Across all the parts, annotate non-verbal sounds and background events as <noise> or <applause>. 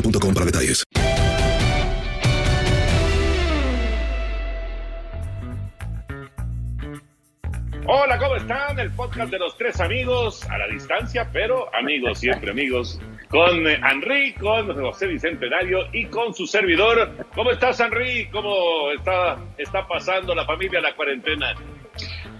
boostmobile.com para detalles. Hola, ¿cómo están? El podcast de los tres amigos a la distancia, pero amigos, siempre amigos, con Henry, con José Bicentenario y con su servidor. ¿Cómo estás, Henry? ¿Cómo está, está pasando la familia la cuarentena?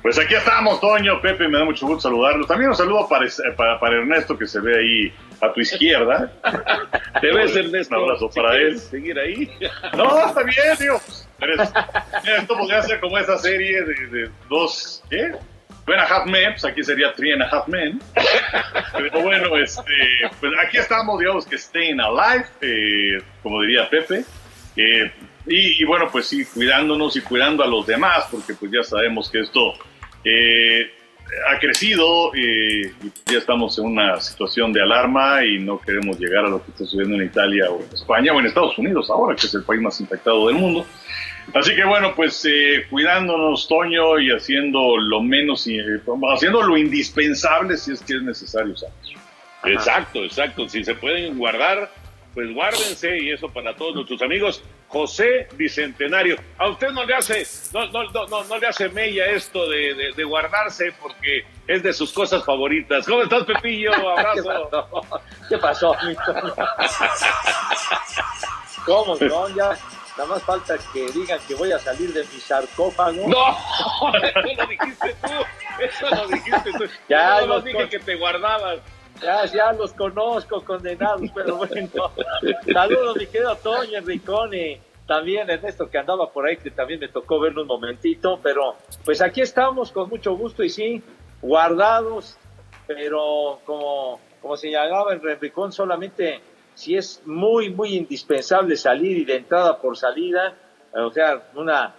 Pues aquí estamos, Toño, Pepe, me da mucho gusto saludarlos. También un saludo para, para, para Ernesto, que se ve ahí a tu izquierda. <laughs> ¿Te ves, Ernesto? Un abrazo para él. seguir ahí? No, está bien, tío. Esto podría ser como esa serie de, de dos, ¿qué? A Half Men, pues aquí sería Three and a Half Men. Pero bueno, este, pues aquí estamos, digamos que staying alive, eh, como diría Pepe. Eh, y, y bueno, pues sí, cuidándonos y cuidando a los demás, porque pues ya sabemos que esto eh, ha crecido eh, y ya estamos en una situación de alarma y no queremos llegar a lo que está sucediendo en Italia o en España o en Estados Unidos ahora, que es el país más infectado del mundo. Así que bueno, pues eh, cuidándonos, Toño, y haciendo lo menos, eh, haciendo lo indispensable si es que es necesario usarlo. Exacto, exacto. Si se pueden guardar, pues guárdense y eso para todos nuestros amigos. José Bicentenario, a usted no le hace, no, no, no, no, no le hace mella esto de, de- de guardarse porque es de sus cosas favoritas. ¿Cómo estás, Pepillo? <laughs> Abrazo. ¿Qué pasó, amigo? ¿Cómo no? <laughs> Ya nada más falta que digan que voy a salir de mi sarcófago. No, <laughs> eso lo dijiste tú, eso lo dijiste tú. Ya, Yo no dije que te guardabas. Ya, ya los conozco, condenados, pero bueno. <laughs> Saludos, mi querido Toño Enricone. También Ernesto, que andaba por ahí, que también me tocó verlo un momentito, pero pues aquí estamos con mucho gusto y sí, guardados, pero como, como señalaba Enricón, solamente si es muy, muy indispensable salir y de entrada por salida, o sea, una,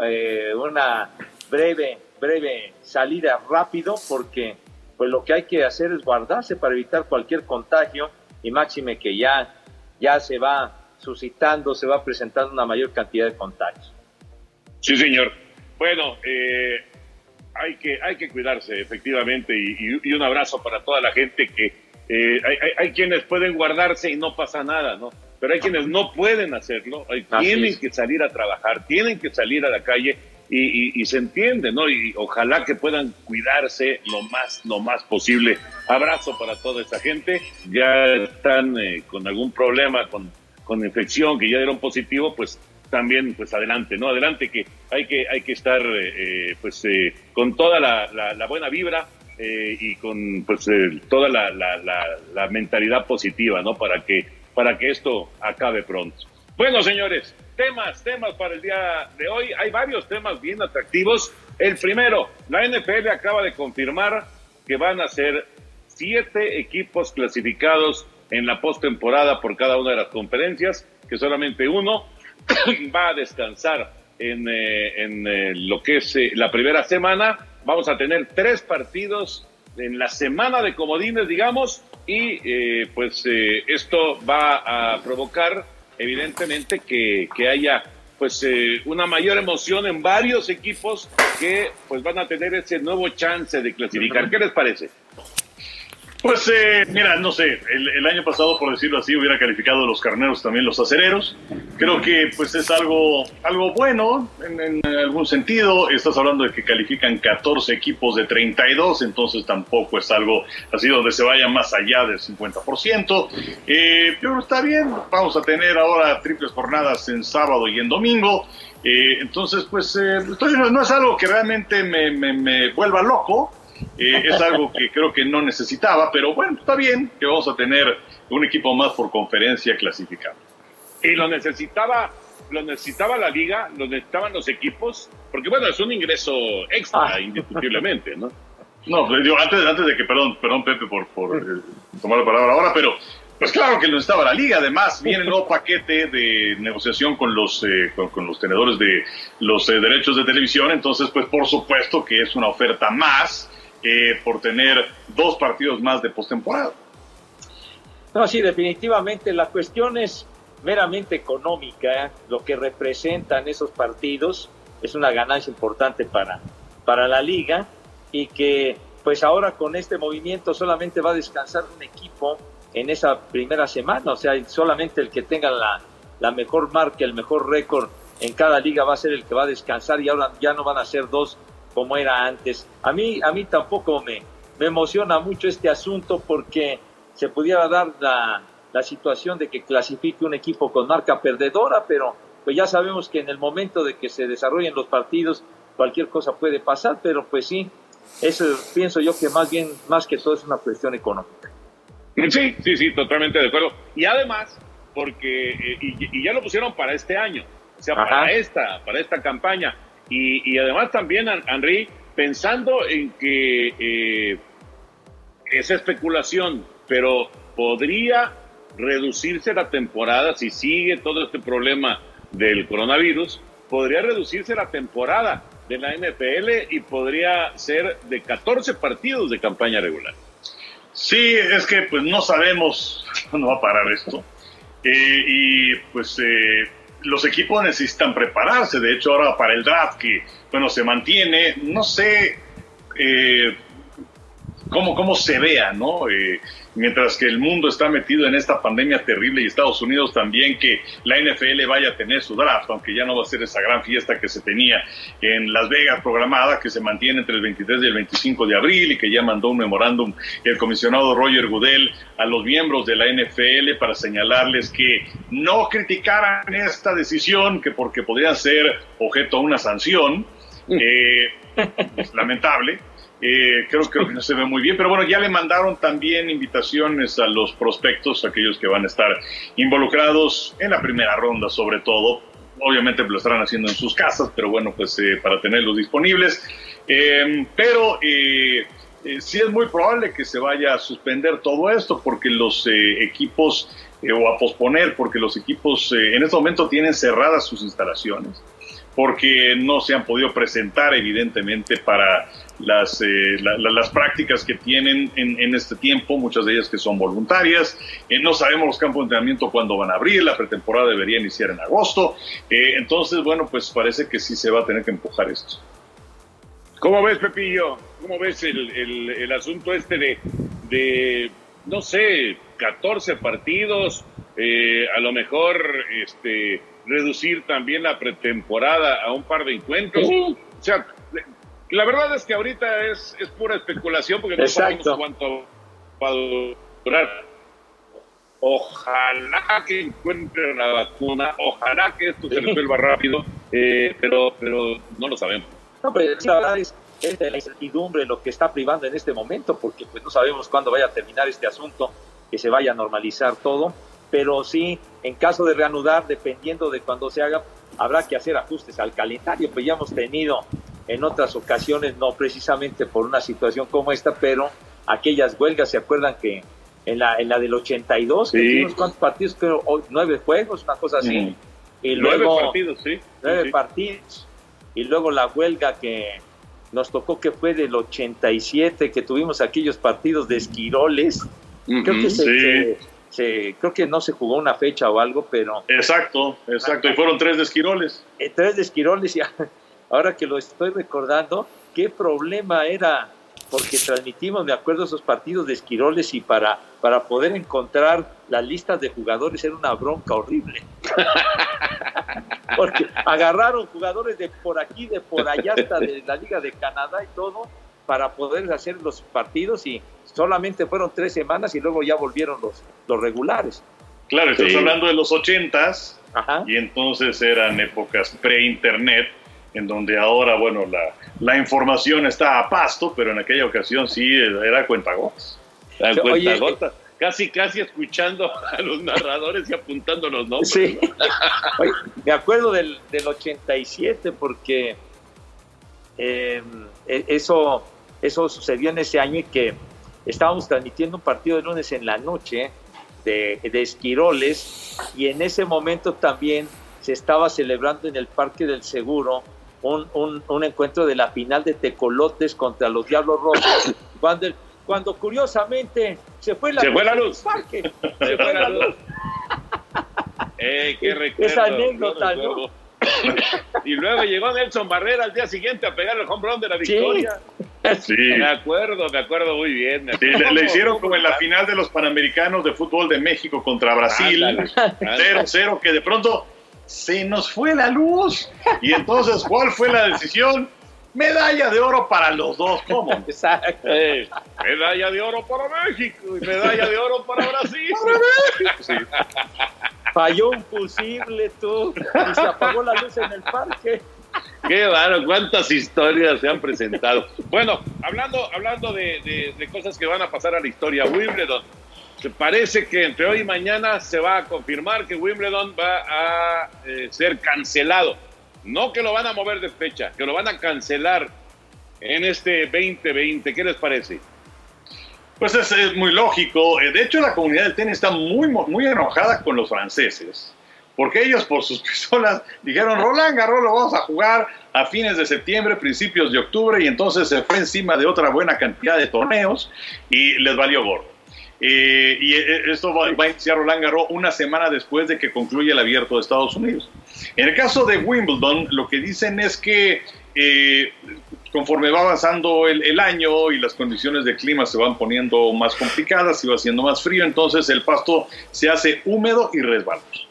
eh, una breve, breve salida rápido, porque pues lo que hay que hacer es guardarse para evitar cualquier contagio y máxime que ya, ya se va suscitando, se va presentando una mayor cantidad de contagios. Sí, señor. Bueno, eh, hay, que, hay que cuidarse, efectivamente, y, un abrazo para toda la gente que eh, hay, hay- hay quienes pueden guardarse y no pasa nada, ¿no? Pero hay quienes no pueden hacerlo, hay- tienen es. que salir a trabajar, tienen que salir a la calle y, y- y se entiende, ¿no? Y ojalá que puedan cuidarse lo más, lo más posible. Abrazo para toda esa gente. Ya están eh, con algún problema, con, con infección, que ya dieron positivo, pues también, pues adelante, ¿no? Adelante que hay que, hay que estar, eh, eh, pues, eh, con toda la, buena vibra eh, y con, pues, eh, toda la- la mentalidad positiva, ¿no? Para que, para que esto acabe pronto. Bueno, señores, temas, temas para el día de hoy. Hay varios temas bien atractivos. El primero, la NFL acaba de confirmar que van a ser siete equipos clasificados en la postemporada por cada una de las conferencias, que solamente uno <clears throat> va a descansar en, eh, eh, lo que es eh, la primera semana. Vamos a tener tres partidos en la semana de comodines, digamos, y pues esto va a provocar evidentemente que, que haya pues una mayor emoción en varios equipos que pues van a tener ese nuevo chance de clasificar. ¿Qué les parece? Pues eh, mira, no sé, el, año pasado, por decirlo así, hubiera calificado los carneros también los acereros. Creo que pues es algo, algo bueno en, algún sentido. Estás hablando de que califican 14 equipos de 32, entonces tampoco es algo así donde se vaya más allá del 50%. Eh, pero está bien, vamos a tener ahora triples jornadas en sábado y en domingo. Eh, entonces, pues eh, no es algo que realmente me, me, me vuelva loco eh, es algo que creo que no necesitaba, pero bueno, está bien que vamos a tener un equipo más por conferencia clasificado. Y lo necesitaba, lo necesitaba la liga, lo necesitaban los equipos, porque bueno, es un ingreso extra, ah. indiscutiblemente, ¿no? No, pues, antes, antes de que, perdón, perdón Pepe por, por eh, tomar la palabra ahora, pero pues claro que lo necesitaba la liga. Además, viene el nuevo paquete de negociación con los, eh, con, los tenedores de los derechos de televisión. Entonces, pues por supuesto que es una oferta más por tener dos partidos más de postemporada. No, sí, definitivamente la cuestión es meramente económica, ¿eh? lo que representan esos partidos es una ganancia importante para, para la liga y que pues ahora con este movimiento solamente va a descansar un equipo en esa primera semana, o sea, solamente el que tenga la, la mejor marca, el mejor récord en cada liga va a ser el que va a descansar y ahora ya no van a ser dos como era antes. A mí, a mí tampoco me, me emociona mucho este asunto porque se pudiera dar la, la situación de que clasifique un equipo con marca perdedora, pero pues ya sabemos que en el momento de que se desarrollen los partidos cualquier cosa puede pasar, pero pues sí, eso pienso yo que más bien, más que todo es una cuestión económica. Sí, sí, sí, totalmente de acuerdo. Y además, porque, eh, y, ya lo pusieron para este año, o sea, para esta, para esta campaña. Y, además también, Henry, pensando en que eh, esa especulación, pero podría reducirse la temporada si sigue todo este problema del coronavirus, podría reducirse la temporada de la NFL y podría ser de 14 partidos de campaña regular. Sí, es que pues no sabemos <laughs> cuándo va a parar esto. Eh, y pues eh, los equipos necesitan prepararse. De hecho, ahora para el draft, que bueno, se mantiene, no sé eh, cómo, cómo se vea, ¿no? Eh, mientras que el mundo está metido en esta pandemia terrible y Estados Unidos también, que la NFL vaya a tener su draft, aunque ya no va a ser esa gran fiesta que se tenía en Las Vegas programada, que se mantiene entre el 23 y el 25 de abril y que ya mandó un memorándum el comisionado Roger Goodell a los miembros de la NFL para señalarles que no criticaran esta decisión, que porque podría ser objeto a una sanción. Mm. Eh, es lamentable, eh, creo, que no se ve muy bien, pero bueno, ya le mandaron también invitaciones a los prospectos, aquellos que van a estar involucrados en la primera ronda, sobre todo. Obviamente lo estarán haciendo en sus casas, pero bueno, pues eh, para tenerlos disponibles. Em, pero eh, sí es muy probable que se vaya a suspender todo esto porque los equipos, o a posponer, porque los equipos en este momento tienen cerradas sus instalaciones porque no se han podido presentar evidentemente para las, eh, las prácticas que tienen en, este tiempo, muchas de ellas que son voluntarias. Eh, no sabemos los campos de entrenamiento cuándo van a abrir, la pretemporada debería iniciar en agosto. Eh, entonces, bueno, pues parece que sí se va a tener que empujar esto. ¿Cómo ves, Pepillo? ¿Cómo ves el, el, asunto este de, de, no sé, 14 partidos? a lo mejor, este reducir también la pretemporada a un par de encuentros. O sea, la verdad es que ahorita es, es pura especulación porque no sabemos cuánto va a durar. Ojalá que encuentren la vacuna, ojalá que esto se resuelva rápido, eh, pero, pero no lo sabemos. No, pero la verdad es, es la incertidumbre lo que está privando en este momento, porque pues no sabemos cuándo vaya a terminar este asunto, que se vaya a normalizar todo pero sí, en caso de reanudar, dependiendo de cuándo se haga, habrá que hacer ajustes al calendario, pues ya hemos tenido en otras ocasiones, no precisamente por una situación como esta, pero aquellas huelgas, ¿se acuerdan que en la, en la del 82, que Sí. tuvimos cuántos partidos, creo, nueve juegos, una cosa así. Mm. Y Nueve partidos, sí. nueve Sí. partidos. Y luego la huelga que nos tocó que fue del 87, que tuvimos aquellos partidos de esquiroles. Creo que, se, Sí. se- se- creo que no se jugó una fecha o algo, pero Exacto, exacto. Y fueron tres de esquiroles. eh, tres de esquiroles <laughs> y ahora que lo estoy recordando, qué problema era, porque transmitimos, me acuerdo, esos partidos de esquiroles y para, para poder encontrar las listas de jugadores era una bronca horrible. <laughs> Porque agarraron jugadores de por aquí, de por allá, hasta de la Liga de Canadá y todo, para poder hacer los partidos y solamente fueron tres semanas y luego ya volvieron los, los regulares. Claro, estás Sí. hablando de los ochentas Ajá. y entonces eran épocas pre-internet en donde ahora, bueno, la, la información está a pasto, pero en aquella ocasión sí era cuentagotas. La Oye, cuentagota. Casi, casi escuchando a los narradores y apuntando los nombres. Sí. <laughs> Oye, me acuerdo del, del 87 porque eh, e- eso, eso sucedió en ese año y que estábamos transmitiendo un partido de lunes en la noche de, de esquiroles y en ese momento también se estaba celebrando en el Parque del Seguro un, un- un encuentro de la final de Tecolotes contra los Diablos Rojos, <laughs> cuando, el- cuando curiosamente se fue la Se fue la luz. parque, <laughs> se fue la luz. <laughs> Eh, qué Esa recuerdo, anécdota, qué recuerdo. y luego llegó Nelson Barrera al día siguiente a pegar el home run de la victoria. Sí. Me acuerdo, me acuerdo muy bien. Sí, le, le hicieron como en la final de los Panamericanos de fútbol de México contra Brasil, Ándale, ándale. 0-0, que de pronto se nos fue la luz. Y entonces, ¿cuál fue la decisión? Medalla de oro para los dos. ¿Cómo? Exacto. Eh, medalla de oro para México y medalla de oro para Brasil. Sí. Falló un fusible tú y se apagó la luz en el parque. Qué raro, cuántas historias se han presentado. Bueno, hablando, hablando de, de- de cosas que van a pasar a la historia, Wimbledon. Se parece que entre hoy y mañana se va a confirmar que Wimbledon va a eh, ser cancelado. No que lo van a mover de fecha, que lo van a cancelar en este 2020. ¿Qué les parece? Pues es, muy lógico. Eh, De hecho, la comunidad del tenis está muy, muy enojada con los franceses. Porque ellos, por sus <laughs> pistolas, dijeron: Roland Garros lo vamos a jugar a fines de septiembre, principios de octubre. Y entonces se fue encima de otra buena cantidad de torneos y les valió gordo. Eh, y eh, esto va, a iniciar Roland Garros una semana después de que concluya el abierto de Estados Unidos. En el caso de Wimbledon, lo que dicen es que eh, conforme va avanzando el, el año y las condiciones de clima se van poniendo más complicadas y va haciendo más frío, entonces el pasto se hace húmedo y resbaloso.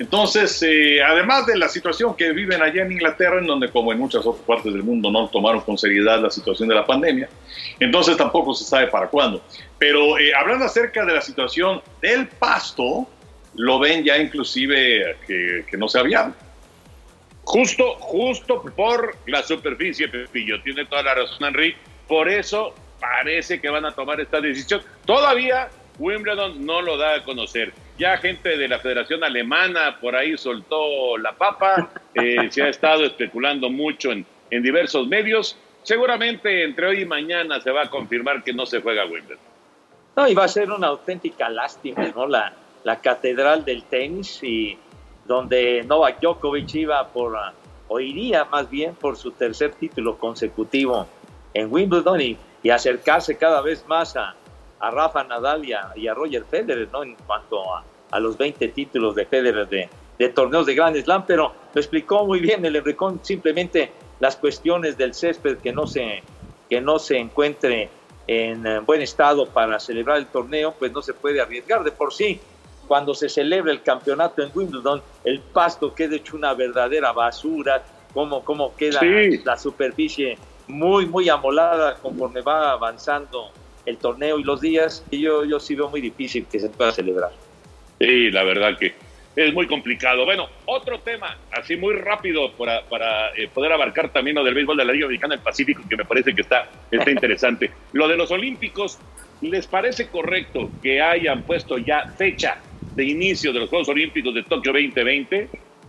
Entonces, eh, además de la situación que viven allá en Inglaterra, en donde como en muchas otras partes del mundo no tomaron con seriedad la situación de la pandemia, entonces tampoco se sabe para cuándo. Pero eh, hablando acerca de la situación del pasto, lo ven ya inclusive que, que no se había. Justo, justo por la superficie, Pepillo. Tiene toda la razón, Henry. Por eso parece que van a tomar esta decisión. Todavía Wimbledon no lo da a conocer. Ya gente de la Federación Alemana por ahí soltó la papa. Eh, se ha estado especulando mucho en, en diversos medios. Seguramente entre hoy y mañana se va a confirmar que no se juega Wimbledon. No, y va a ser una auténtica lástima, ¿no? La, la catedral del tenis y donde Novak Djokovic iba por, o iría más bien por su tercer título consecutivo en Wimbledon y, y acercarse cada vez más a, a Rafa Nadal y a, y a Roger Federer, ¿no? En cuanto a, a los 20 títulos de Federer de, de torneos de Grand Slam, pero lo explicó muy bien el Enricón, simplemente las cuestiones del césped que no se, que no se encuentre en eh, buen estado para celebrar el torneo, pues no se puede arriesgar de por sí. Cuando se celebra el campeonato en Wimbledon, el pasto queda hecho una verdadera basura, como, como queda Sí. la superficie muy, muy amolada conforme va avanzando el torneo y los días, y yo, yo sí veo muy difícil que se pueda celebrar. Sí, la verdad que es muy complicado. Bueno, otro tema, así muy rápido para, para eh, poder abarcar también lo del béisbol de la Liga Mexicana del Pacífico, que me parece que está, está <laughs> interesante. Lo de los Olímpicos, ¿les parece correcto que hayan puesto ya fecha de inicio de los Juegos Olímpicos de Tokio 2020,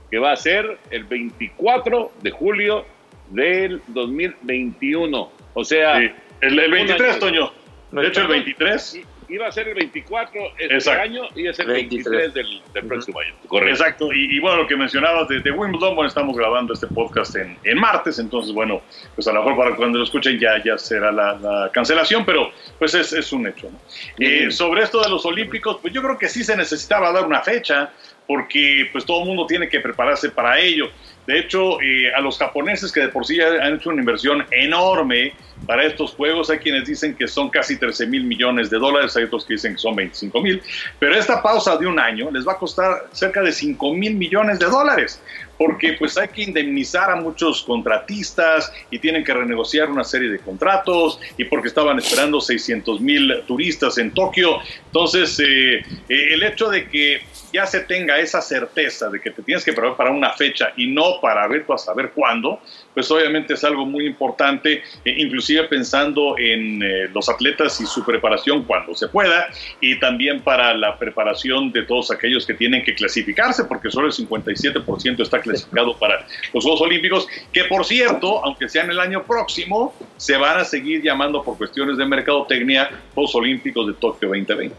que va a ser el 24 de julio del 2021? O sea, Sí, el, el un 23, año. Toño. De hecho, el 23. iba a ser el 24 este Exacto. año y es el 23 del, del próximo año. Correcto. Exacto, y, y bueno, lo que mencionabas de, de Wimbledon, bueno, estamos grabando este podcast en, en martes, entonces, bueno, pues a lo mejor para cuando lo escuchen ya, ya será la, la cancelación, pero pues es, es un hecho. ¿no? Eh, sobre esto de los Olímpicos, pues yo creo que sí se necesitaba dar una fecha, porque pues todo el mundo tiene que prepararse para ello. De hecho, eh, a los japoneses que de por sí ya han hecho una inversión enorme para estos juegos, hay quienes dicen que son casi 13 mil millones de dólares, hay otros que dicen que son 25 mil, pero esta pausa de un año les va a costar cerca de 5 mil millones de dólares, porque pues hay que indemnizar a muchos contratistas y tienen que renegociar una serie de contratos y porque estaban esperando 600 mil turistas en Tokio. Entonces, eh, eh, el hecho de que ya se tenga esa certeza de que te tienes que preparar para una fecha y no para ver tú a saber cuándo, pues obviamente es algo muy importante, eh, inclusive pensando en los atletas y su preparación cuando se pueda, y también para la preparación de todos aquellos que tienen que clasificarse, porque solo el 57% está clasificado para los Juegos Olímpicos, que por cierto, aunque sean el año próximo, se van a seguir llamando por cuestiones de mercadotecnia Juegos Olímpicos de Tokio 2020.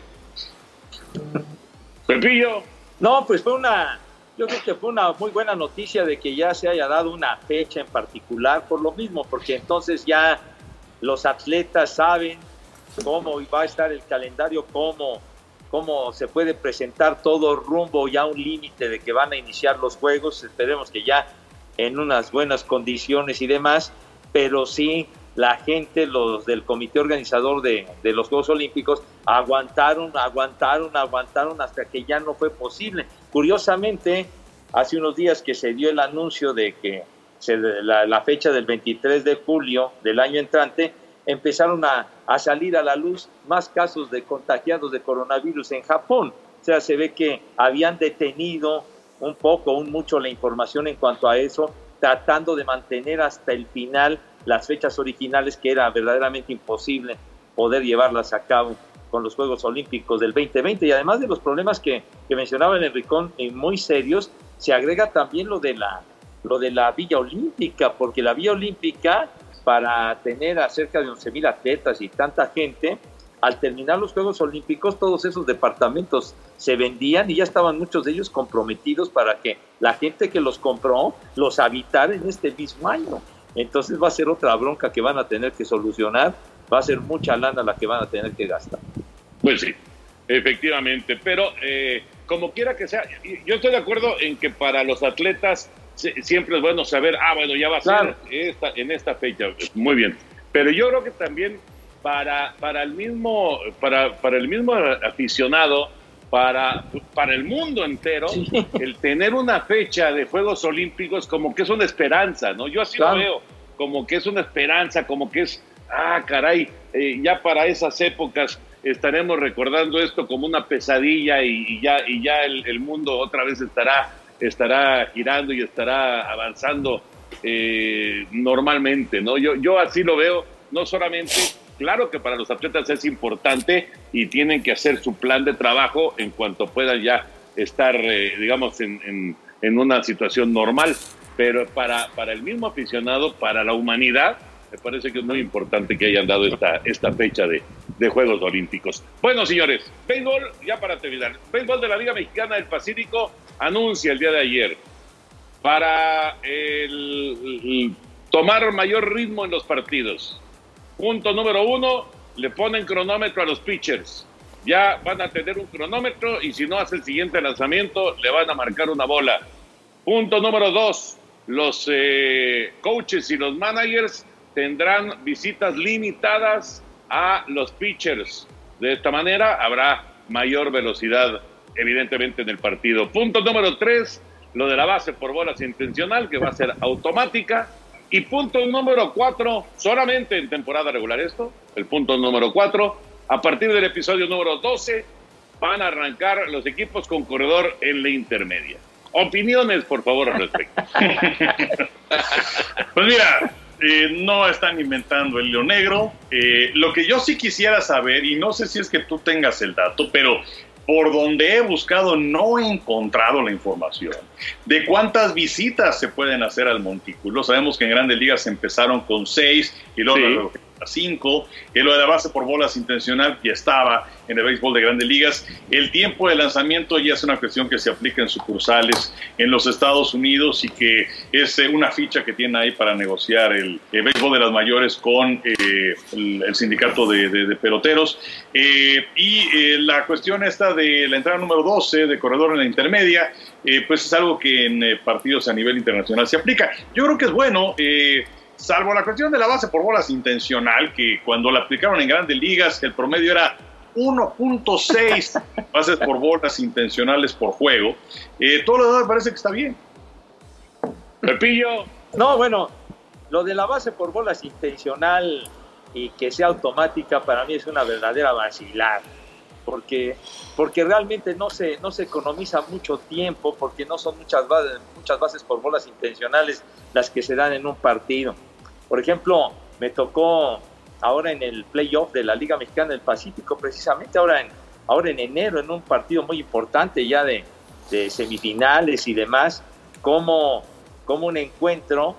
<laughs> Pepillo. No, pues fue una, yo creo que fue una muy buena noticia de que ya se haya dado una fecha en particular por lo mismo, porque entonces ya los atletas saben cómo va a estar el calendario, cómo, cómo se puede presentar todo rumbo ya a un límite de que van a iniciar los juegos, esperemos que ya en unas buenas condiciones y demás, pero sí la gente, los del comité organizador de, de, los Juegos Olímpicos, aguantaron, aguantaron, aguantaron hasta que ya no fue posible. Curiosamente, hace unos días que se dio el anuncio de que se, la, la, fecha del 23 de julio del año entrante, empezaron a, a salir a la luz más casos de contagiados de coronavirus en Japón. O sea, se ve que habían detenido un poco, un mucho la información en cuanto a eso, tratando de mantener hasta el final las fechas originales que era verdaderamente imposible poder llevarlas a cabo con los Juegos Olímpicos del 2020 y además de los problemas que, que mencionaba en Enricón eh, muy serios, se agrega también lo de la lo de la Villa Olímpica, porque la Villa Olímpica para tener a cerca de 11.000 atletas y tanta gente, al terminar los Juegos Olímpicos, todos esos departamentos se vendían y ya estaban muchos de ellos comprometidos para que la gente que los compró los habitara en este mismo año. Entonces va a ser otra bronca que van a tener que solucionar, va a ser mucha lana la que van a tener que gastar. Pues sí, efectivamente, pero eh, como quiera que sea, yo estoy de acuerdo en que para los atletas siempre es bueno saber, ah, bueno, ya va a claro. ser esta, en esta fecha, muy bien, pero yo creo que también para, para, el, mismo, para, para el mismo aficionado, para, para el mundo entero, sí. el tener una fecha de Juegos Olímpicos como que es una esperanza, ¿no? Yo así claro. lo veo, como que es una esperanza, como que es, ah, caray, eh, ya para esas épocas estaremos recordando esto como una pesadilla y, y ya, y ya el, el, mundo otra vez estará, estará girando y estará avanzando eh, normalmente, ¿no? Yo, yo así lo veo, no solamente claro que para los atletas es importante y tienen que hacer su plan de trabajo en cuanto puedan ya estar, eh, digamos, en, en, en, una situación normal. Pero para, para el mismo aficionado, para la humanidad, me parece que es muy importante que hayan dado esta, esta fecha de, de Juegos Olímpicos. Bueno, señores, béisbol, ya para terminar, béisbol de la Liga Mexicana del Pacífico anuncia el día de ayer para el, tomar mayor ritmo en los partidos Punto número uno, le ponen cronómetro a los pitchers. Ya van a tener un cronómetro y si no hace el siguiente lanzamiento, le van a marcar una bola. Punto número dos, los eh, coaches y los managers tendrán visitas limitadas a los pitchers. De esta manera habrá mayor velocidad, evidentemente, en el partido. Punto número tres, lo de la base por bolas intencional, que va a ser <laughs> automática. Y punto número cuatro, solamente en temporada regular esto, el punto número cuatro, a partir del episodio número 12 van a arrancar los equipos con corredor en la intermedia. Opiniones, por favor, al respecto. <laughs> pues mira, eh, no están inventando el león negro. Eh, lo que yo sí quisiera saber, y no sé si es que tú tengas el dato, pero por donde he buscado no he encontrado la información de cuántas visitas se pueden hacer al montículo. Sabemos que en grandes ligas empezaron con seis y luego sí. 5. lo de la base por bolas intencional ya estaba en el béisbol de grandes ligas. El tiempo de lanzamiento ya es una cuestión que se aplica en sucursales en los Estados Unidos y que es eh, una ficha que tiene ahí para negociar el, béisbol de las mayores con eh, el, sindicato de, peloteros. Eh, y la cuestión esta de la entrada número 12 de corredor en la intermedia, pues es algo que en partidos a nivel internacional se aplica. Yo creo que es bueno salvo la cuestión de la base por bolas intencional, que cuando la aplicaron en grandes ligas el promedio era 1.6 bases <laughs> por bolas intencionales por juego, eh, todo lo demás me parece que está bien. Pepillo. No, bueno, lo de la base por bolas intencional y que sea automática para mí es una verdadera vacilar. Porque, porque realmente no se, no se economiza mucho tiempo, porque no son muchas bases, muchas bases por bolas intencionales las que se dan en un partido. Por ejemplo, me tocó ahora en el playoff de la Liga Mexicana del Pacífico, precisamente ahora en, ahora en enero, en un partido muy importante ya de, semifinales y demás, como, como un encuentro,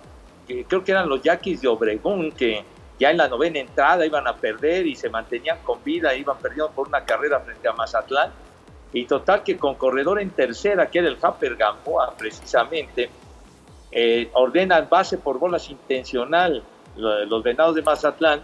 que creo que eran los Yaquis de Obregón, que ya en la novena entrada iban a perder y se mantenían con vida, iban perdiendo por una carrera frente a Mazatlán. Y total que con corredor en tercera, que era el Happer Gamboa precisamente, eh, ordenan base por bolas intencional los venados de Mazatlán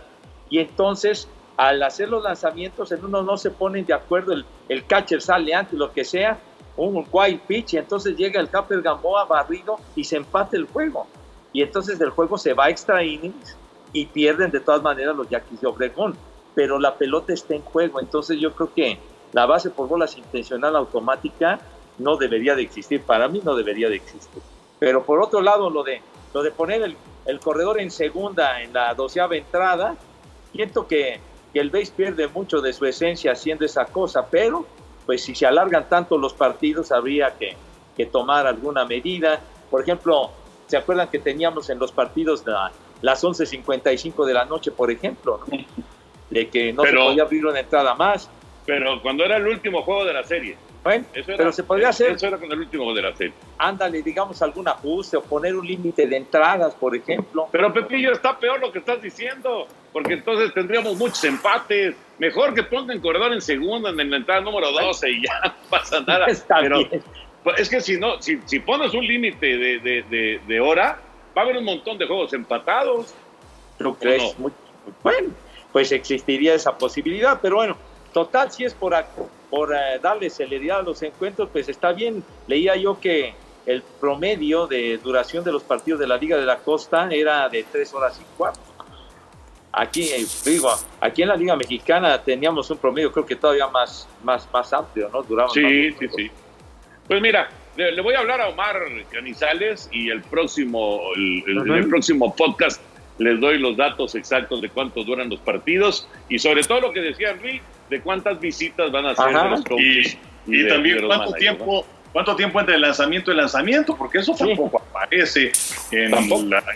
y entonces al hacer los lanzamientos en uno no se ponen de acuerdo, el, catcher sale antes, lo que sea, un wild pitch y entonces llega el Capper Gamboa barrido y se empate el juego. Y entonces el juego se va a extra innings y pierden de todas maneras los Yaquis de Obregón. Pero la pelota está en juego, entonces yo creo que la base por bolas intencional automática no debería de existir, para mí no debería de existir. Pero por otro lado, lo de, lo de poner el, corredor en segunda en la doceava entrada, siento que, el base pierde mucho de su esencia haciendo esa cosa, pero pues si se alargan tanto los partidos habría que, tomar alguna medida. Por ejemplo, ¿se acuerdan que teníamos en los partidos la, las 11.55 de la noche, por ejemplo? De que no se podía abrir una entrada más. Pero cuando era el último juego de la serie. Bueno, pero se podría hacer. Eso era con el último de la serie. Ándale, digamos algún ajuste o poner un límite de entradas, por ejemplo. Pero Pepillo, está peor lo que estás diciendo, porque entonces tendríamos muchos empates. Mejor que pongan corredor en segunda, en la entrada número 12 y ya no pasa nada. <laughs> Está bien. Pues, es que si no, si, si pones un límite de, de, de, hora, va a haber un montón de juegos empatados. ¿Lo crees? bueno, pues existiría esa posibilidad, pero bueno, total, si es por por eh, darle celeridad a los encuentros, pues está bien. Leía yo que el promedio de duración de los partidos de la Liga de la Costa era de tres horas y cuatro. Aquí, eh, digo, aquí en la Liga Mexicana teníamos un promedio, creo que todavía más, más, más amplio, ¿no? Duraba sí, sí, sí. Pues mira, le, voy a hablar a Omar Canizales y el próximo, el, próximo podcast les doy los datos exactos de cuánto duran los partidos y sobre todo lo que decía Henry, de cuántas visitas van a hacer los coaches. Y, también cuánto tiempo, cuánto tiempo entre el lanzamiento y el lanzamiento, porque eso tampoco aparece en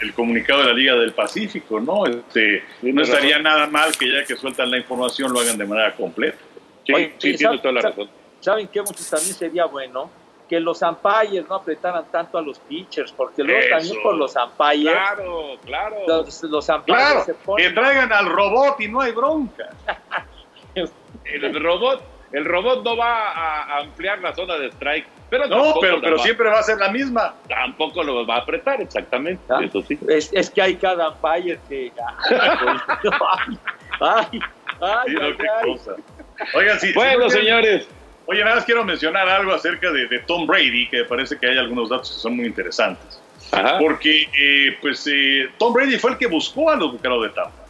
el comunicado de la Liga del Pacífico, ¿no? Este, no estaría nada mal que ya que sueltan la información lo hagan de manera completa. Sí, sí, tiene toda la razón. ¿Saben qué? Mucho también sería bueno que los umpires no apretaran tanto a los pitchers, porque luego también por los umpires. Claro, claro. Los, los umpires se ponen... Que traigan al robot y no hay bronca. <laughs> el robot, el robot no va a ampliar la zona de strike. Pero no, pero, pero siempre va a ser la misma. Tampoco lo va a apretar, exactamente. Ah, eso sí. Es, es, que hay cada umpire que. <laughs> ay, ay, ay, Oigan, sí. Bueno, señores. Oye, nada más quiero mencionar algo acerca de, Tom Brady, que parece que hay algunos datos que son muy interesantes. Porque, eh, pues, eh, Tom Brady fue el que buscó a los bucaros de Tampa.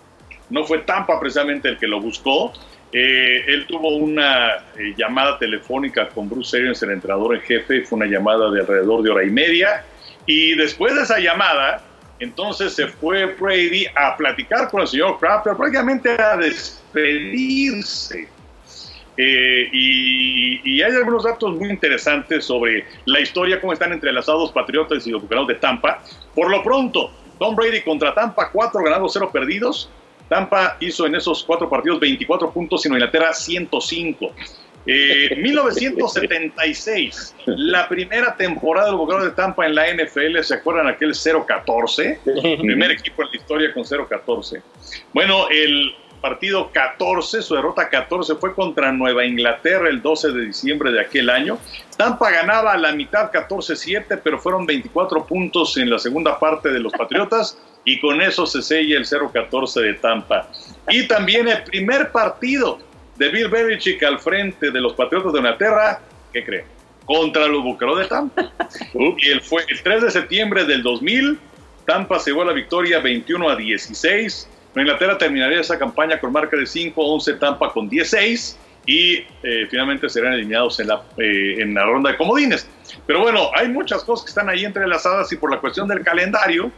No fue Tampa precisamente el que lo buscó. Eh, él tuvo una llamada telefónica con Bruce Arians, el entrenador en jefe, fue una llamada de alrededor de hora y media. Y después de esa llamada, entonces se fue Brady a platicar con el señor Kraft, pero prácticamente a despedirse eh, y, hay algunos datos muy interesantes sobre la historia, cómo están entrelazados Patriotas y los Bucaneros de Tampa. Por lo pronto, Tom Brady contra Tampa, cuatro ganados, cero perdidos. Tampa hizo en esos cuatro partidos 24 puntos y Inglaterra 105. Eh, 1976, la primera temporada del Bucaneros de Tampa en la NFL, ¿se acuerdan aquel 0-14? Primer equipo en la historia con 0-14. Bueno, el partido 14, su derrota 14 fue contra Nueva Inglaterra el 12 de diciembre de aquel año. Tampa ganaba a la mitad 14-7, pero fueron 24 puntos en la segunda parte de los Patriotas y con eso se sella el 0-14 de Tampa. Y también el primer partido de Bill Belichick al frente de los Patriotas de Inglaterra, ¿qué cree? Contra los Bucaneros de Tampa. y el, fue el 3 de septiembre del 2000, Tampa se llevó la victoria 21 a 16. Inglaterra terminaría esa campaña con marca de 5-11, Tampa con 16 y eh, finalmente serán eliminados en la, eh, en la ronda de comodines. Pero bueno, hay muchas cosas que están ahí entrelazadas y por la cuestión del calendario,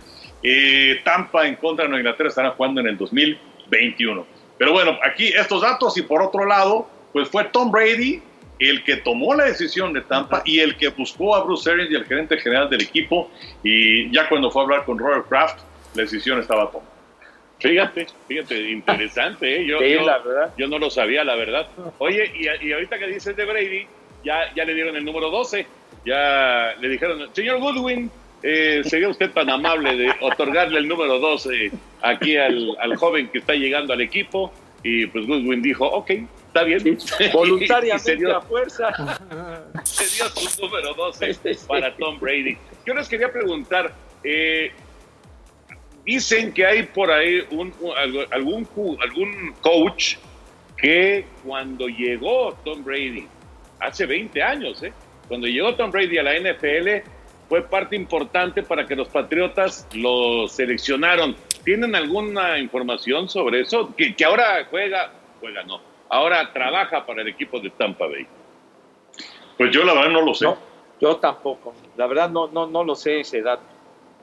eh, Tampa en contra de Nueva Inglaterra estarán jugando en el 2021. Pero bueno, aquí estos datos y por otro lado, pues fue Tom Brady el que tomó la decisión de Tampa y el que buscó a Bruce Arians y el gerente general del equipo y ya cuando fue a hablar con Robert Kraft, la decisión estaba tomada. Fíjate, fíjate, interesante, ¿eh? Yo, Sí, yo, la verdad. yo no lo sabía, la verdad. Oye, y, y ahorita que dices de Brady, ya, ya le dieron el número 12, ya le dijeron, señor Goodwin, eh, sería usted tan amable de otorgarle el número 12 aquí al, al joven que está llegando al equipo. Y pues Goodwin dijo, ok, está bien. <laughs> Y se Voluntariamente dio- a fuerza. <laughs> se dio su número 12 <laughs> para Tom Brady. Yo les quería preguntar, eh, dicen que hay por ahí un, un- algo- algún, coach que cuando llegó Tom Brady, hace 20 años, ¿eh? cuando llegó Tom Brady a la NFL, fue parte importante para que los Patriotas lo seleccionaron. ¿Tienen alguna información sobre eso? Que, que ahora juega, juega no, ahora trabaja para el equipo de Tampa Bay. Pues yo la verdad no lo sé. Yo tampoco. La verdad no, no, no lo sé ese dato.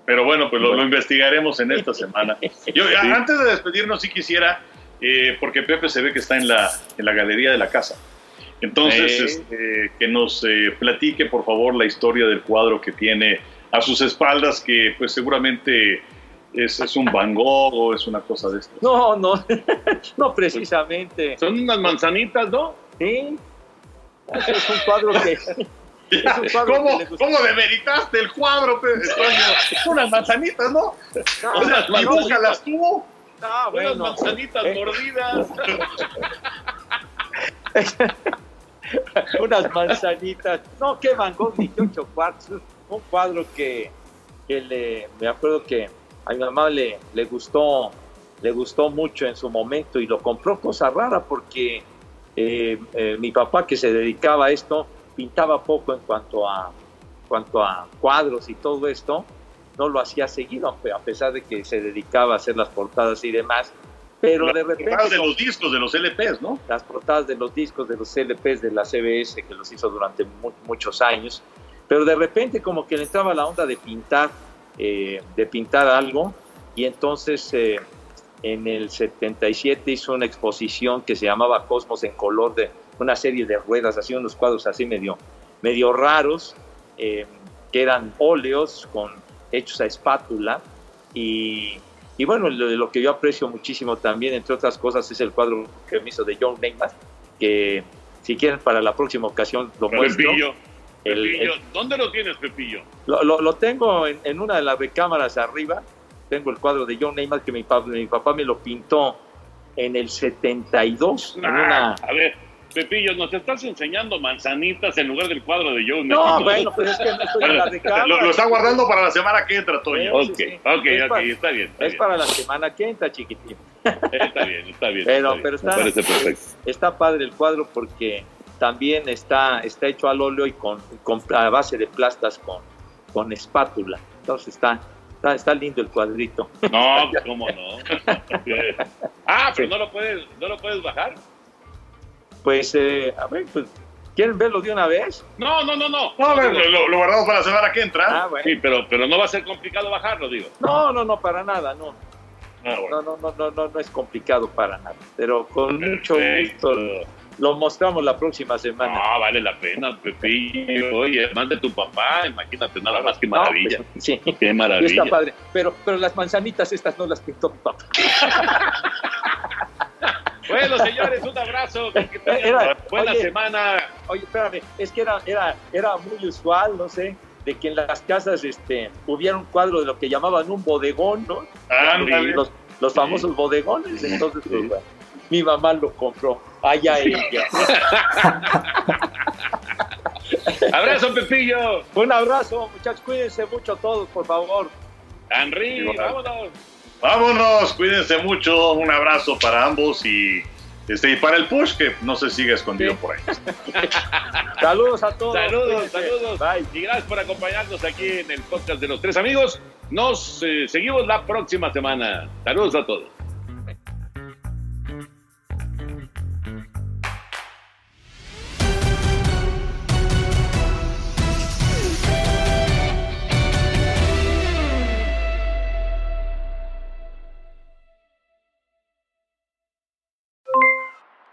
Pero bueno, pues lo, lo investigaremos en esta semana. Yo, antes de despedirnos, sí quisiera, eh, porque Pepe se ve que está en la, en la galería de la casa. Entonces, Eh. este, que nos eh, platique, por favor, la historia del cuadro que tiene a sus espaldas, que pues seguramente es, es un Van Gogh o es una cosa de esto. No, no, <laughs> no precisamente. Son unas manzanitas, ¿no? Sí. Ese es un cuadro que. <laughs> ¿Cómo. ¿Cómo demeritaste el cuadro? Unas manzanitas, ¿no? O sea, Unas dibújalas tú. Unas bueno. manzanitas Eh. mordidas. <laughs> unas manzanitas. No, que Van Gogh, 18 cuartos. Un cuadro que, que le, me acuerdo que a mi mamá le, le gustó le gustó mucho en su momento y lo compró cosa rara porque eh, eh, mi papá que se dedicaba a esto pintaba poco en cuanto a cuanto a cuadros y todo esto no lo hacía seguido a pesar de que se dedicaba a hacer las portadas y demás pero Las de repente portadas de los discos, de los LPs, ¿no? las portadas de los discos de los LPs de la CBS que los hizo durante mu- muchos años, pero de repente como que le entraba la onda de pintar, eh, de pintar algo y entonces eh, en el 77 hizo una exposición que se llamaba Cosmos en color de una serie de ruedas, así unos cuadros así medio, medio raros, eh, que eran óleos con, hechos a espátula y y bueno, lo, lo que yo aprecio muchísimo también, entre otras cosas, es el cuadro que me hizo de John Neymar, que si quieren para la próxima ocasión lo muestro. Pepillo. El- Pepillo. el- ¿Dónde lo tienes, Pepillo? lo, lo- lo tengo en, en una de las recámaras arriba, tengo el cuadro de John Neymar que mi, mi papá me lo pintó en el 72, en una... Ah, A ver, Pepillo, nos estás enseñando manzanitas en lugar del cuadro de Joe. No, bueno, pues es que no estoy en la recámara. <laughs> Lo, lo está guardando para la semana que entra, Toño. Ok, Sí, sí. ok, Es ok, para- está bien. Está Es bien, para la semana que entra, chiquitín. está bien, está bien. Pero, está pero está, Me parece perfecto. está padre el cuadro porque también está, está hecho al óleo y con, con- a base de plastas con, con espátula. Entonces está, está, está lindo el cuadrito. No, <laughs> pues, cómo no. <laughs> ah, pero no lo puedes, no lo puedes bajar. Pues, eh, a ver, pues, ¿quieren verlo de una vez? No, no, no, no. Lo, lo guardamos para la semana que entra. Ah, bueno. Sí, pero, pero no va a ser complicado bajarlo, digo. No, no, no, para nada, no. Ah, bueno. No, no, no, no, no, no es complicado para nada. Pero con mucho gusto lo mostramos la próxima semana. No, vale la pena, Pepillo. Oye, además de tu papá, imagínate nada más que No, maravilla. pues, sí. Qué Está maravilla. padre. Pero, pero las manzanitas estas no las pintó mi papá. <laughs> Bueno, señores, un abrazo. Que tengan Era- buena oye, semana. Oye, espérame, es que era, era, era muy usual, no sé, de que en las casas este, hubiera un cuadro de lo que llamaban un bodegón, ¿no? Y los, los famosos bodegones. Entonces, pues, bueno, mi mamá lo compró. Allá ella. <laughs> Abrazo, Pepillo. Un abrazo, muchachos. Cuídense mucho todos, por favor. Henry, vámonos. Vámonos, cuídense mucho. Un abrazo para ambos y, este, y para el push que no se siga escondido Sí. por ahí. <laughs> Saludos a todos. Saludos, Cuídense. saludos. Bye. Y gracias por acompañarnos aquí en el podcast de los tres amigos. Nos eh, seguimos la próxima semana. Saludos a todos.